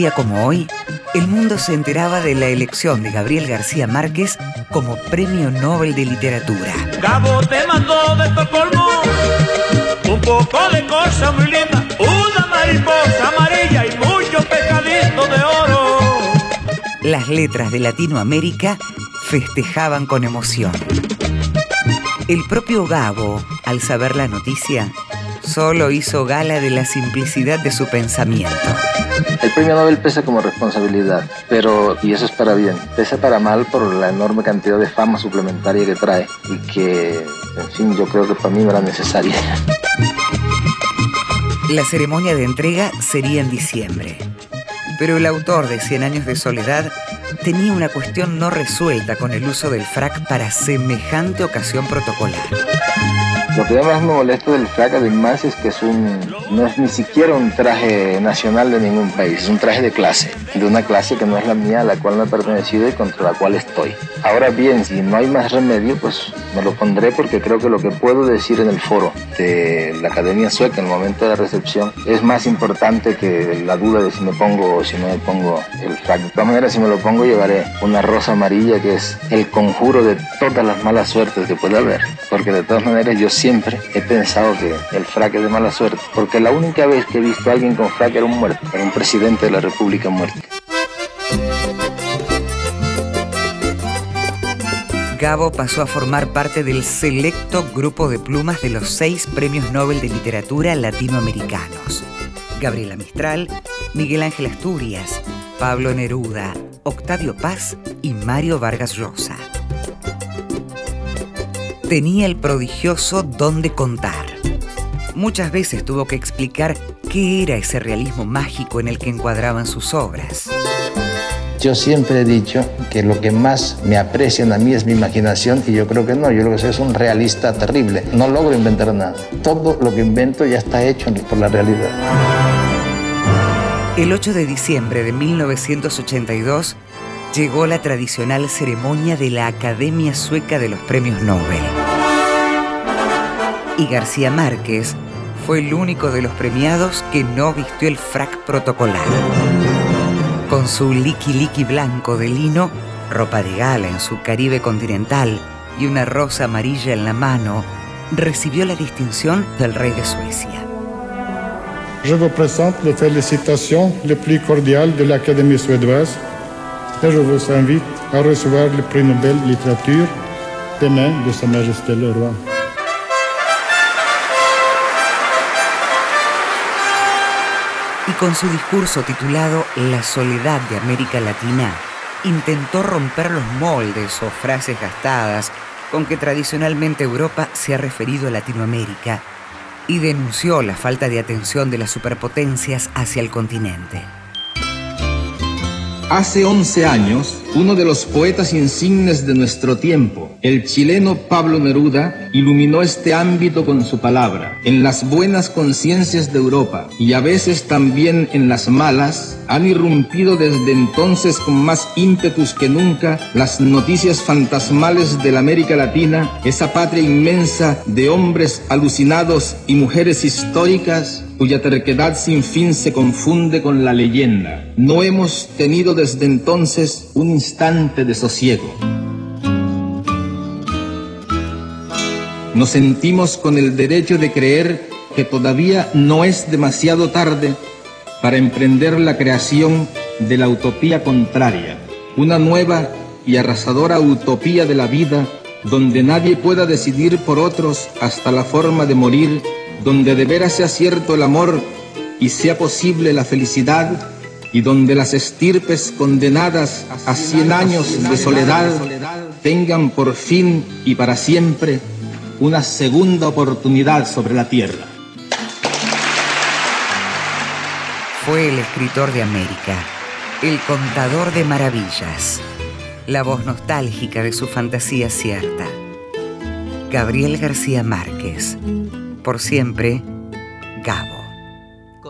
día como hoy, el mundo se enteraba de la elección de Gabriel García Márquez como Premio Nobel de Literatura. Cabo te mandó de Estocolmo un poco de cosa muy linda, una mariposa amarilla y mucho pescadito de oro. Las letras de Latinoamérica festejaban con emoción. El propio Gabo, al saber la noticia, solo hizo gala de la simplicidad de su pensamiento. El premio Nobel pesa como responsabilidad, pero, y eso es para bien, pesa para mal por la enorme cantidad de fama suplementaria que trae y que, en fin, yo creo que para mí no era necesaria. La ceremonia de entrega sería en diciembre, pero el autor de Cien años de soledad tenía una cuestión no resuelta con el uso del frac para semejante ocasión protocolar. Lo que más me molesta del frac además es que es un, no es ni siquiera un traje nacional de ningún país, es un traje de clase, de una clase que no es la mía, a la cual no he pertenecido y contra la cual estoy. Ahora bien, si no hay más remedio, pues me lo pondré porque creo que lo que puedo decir en el foro de la Academia Sueca en el momento de la recepción es más importante que la duda de si me pongo o si no me pongo el frac. De todas maneras, si me lo pongo llevaré una rosa amarilla que es el conjuro de todas las malas suertes que puede haber, porque de todas maneras yo siempre he pensado que el frac es de mala suerte, porque la única vez que he visto a alguien con frac era un muerto, era un presidente de la República muerto. Gabo pasó a formar parte del selecto grupo de plumas de los seis premios Nobel de Literatura latinoamericanos. Gabriela Mistral, Miguel Ángel Asturias, Pablo Neruda, Octavio Paz y Mario Vargas Llosa. Tenía el prodigioso don de contar. Muchas veces tuvo que explicar qué era ese realismo mágico en el que encuadraban sus obras. Yo siempre he dicho que lo que más me aprecian a mí es mi imaginación y yo creo que no, yo lo que soy es un realista terrible. No logro inventar nada. Todo lo que invento ya está hecho por la realidad. El 8 de diciembre de 1982 llegó la tradicional ceremonia de la Academia Sueca de los Premios Nobel. Y García Márquez fue el único de los premiados que no vistió el frac protocolar. Con su liqui liqui blanco de lino, ropa de gala en su Caribe continental y una rosa amarilla en la mano, recibió la distinción del rey de Suecia. Je vous présente les félicitations les plus cordiales de l'Académie suédoise et je vous invite à recevoir le prix Nobel littérature des mains de Sa Majesté le Roi. Y con su discurso titulado La soledad de América Latina, intentó romper los moldes o frases gastadas con que tradicionalmente Europa se ha referido a Latinoamérica y denunció la falta de atención de las superpotencias hacia el continente. Hace 11 años, uno de los poetas insignes de nuestro tiempo, el chileno Pablo Neruda, iluminó este ámbito con su palabra. En las buenas conciencias de Europa y a veces también en las malas, han irrumpido desde entonces con más ímpetus que nunca las noticias fantasmales de la América Latina, esa patria inmensa de hombres alucinados y mujeres históricas cuya terquedad sin fin se confunde con la leyenda. No hemos tenido desde entonces un instante de sosiego. Nos sentimos con el derecho de creer que todavía no es demasiado tarde para emprender la creación de la utopía contraria, una nueva y arrasadora utopía de la vida donde nadie pueda decidir por otros hasta la forma de morir donde de veras sea cierto el amor y sea posible la felicidad, y donde las estirpes condenadas a cien años de soledad tengan por fin y para siempre una segunda oportunidad sobre la tierra. Fue el escritor de América, el contador de maravillas, la voz nostálgica de su fantasía cierta. Gabriel García Márquez, por siempre, Gabo.